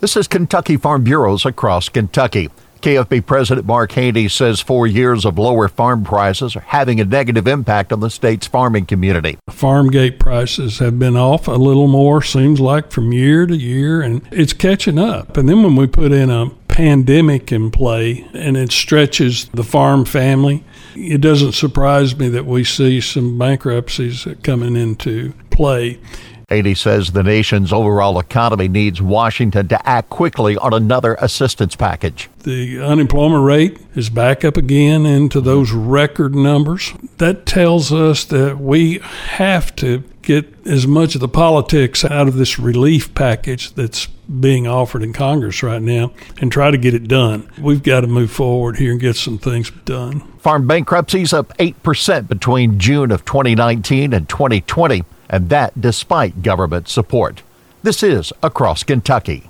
This is Kentucky Farm Bureaus across Kentucky. KFB President Mark Haney says four years of lower farm prices are having a negative impact on the state's farming community. Farm gate prices have been off a little more, seems like from year to year, and it's catching up. And then when we put in a pandemic in play and it stretches the farm family, it doesn't surprise me that we see some bankruptcies coming into play. Haney says the nation's overall economy needs Washington to act quickly on another assistance package. The unemployment rate is back up again into those record numbers. That tells us that we have to get as much of the politics out of this relief package that's being offered in Congress right now and try to get it done. We've got to move forward here and get some things done. Farm bankruptcies up 8% between June of 2019 and 2020 and that despite government support. This is Across Kentucky.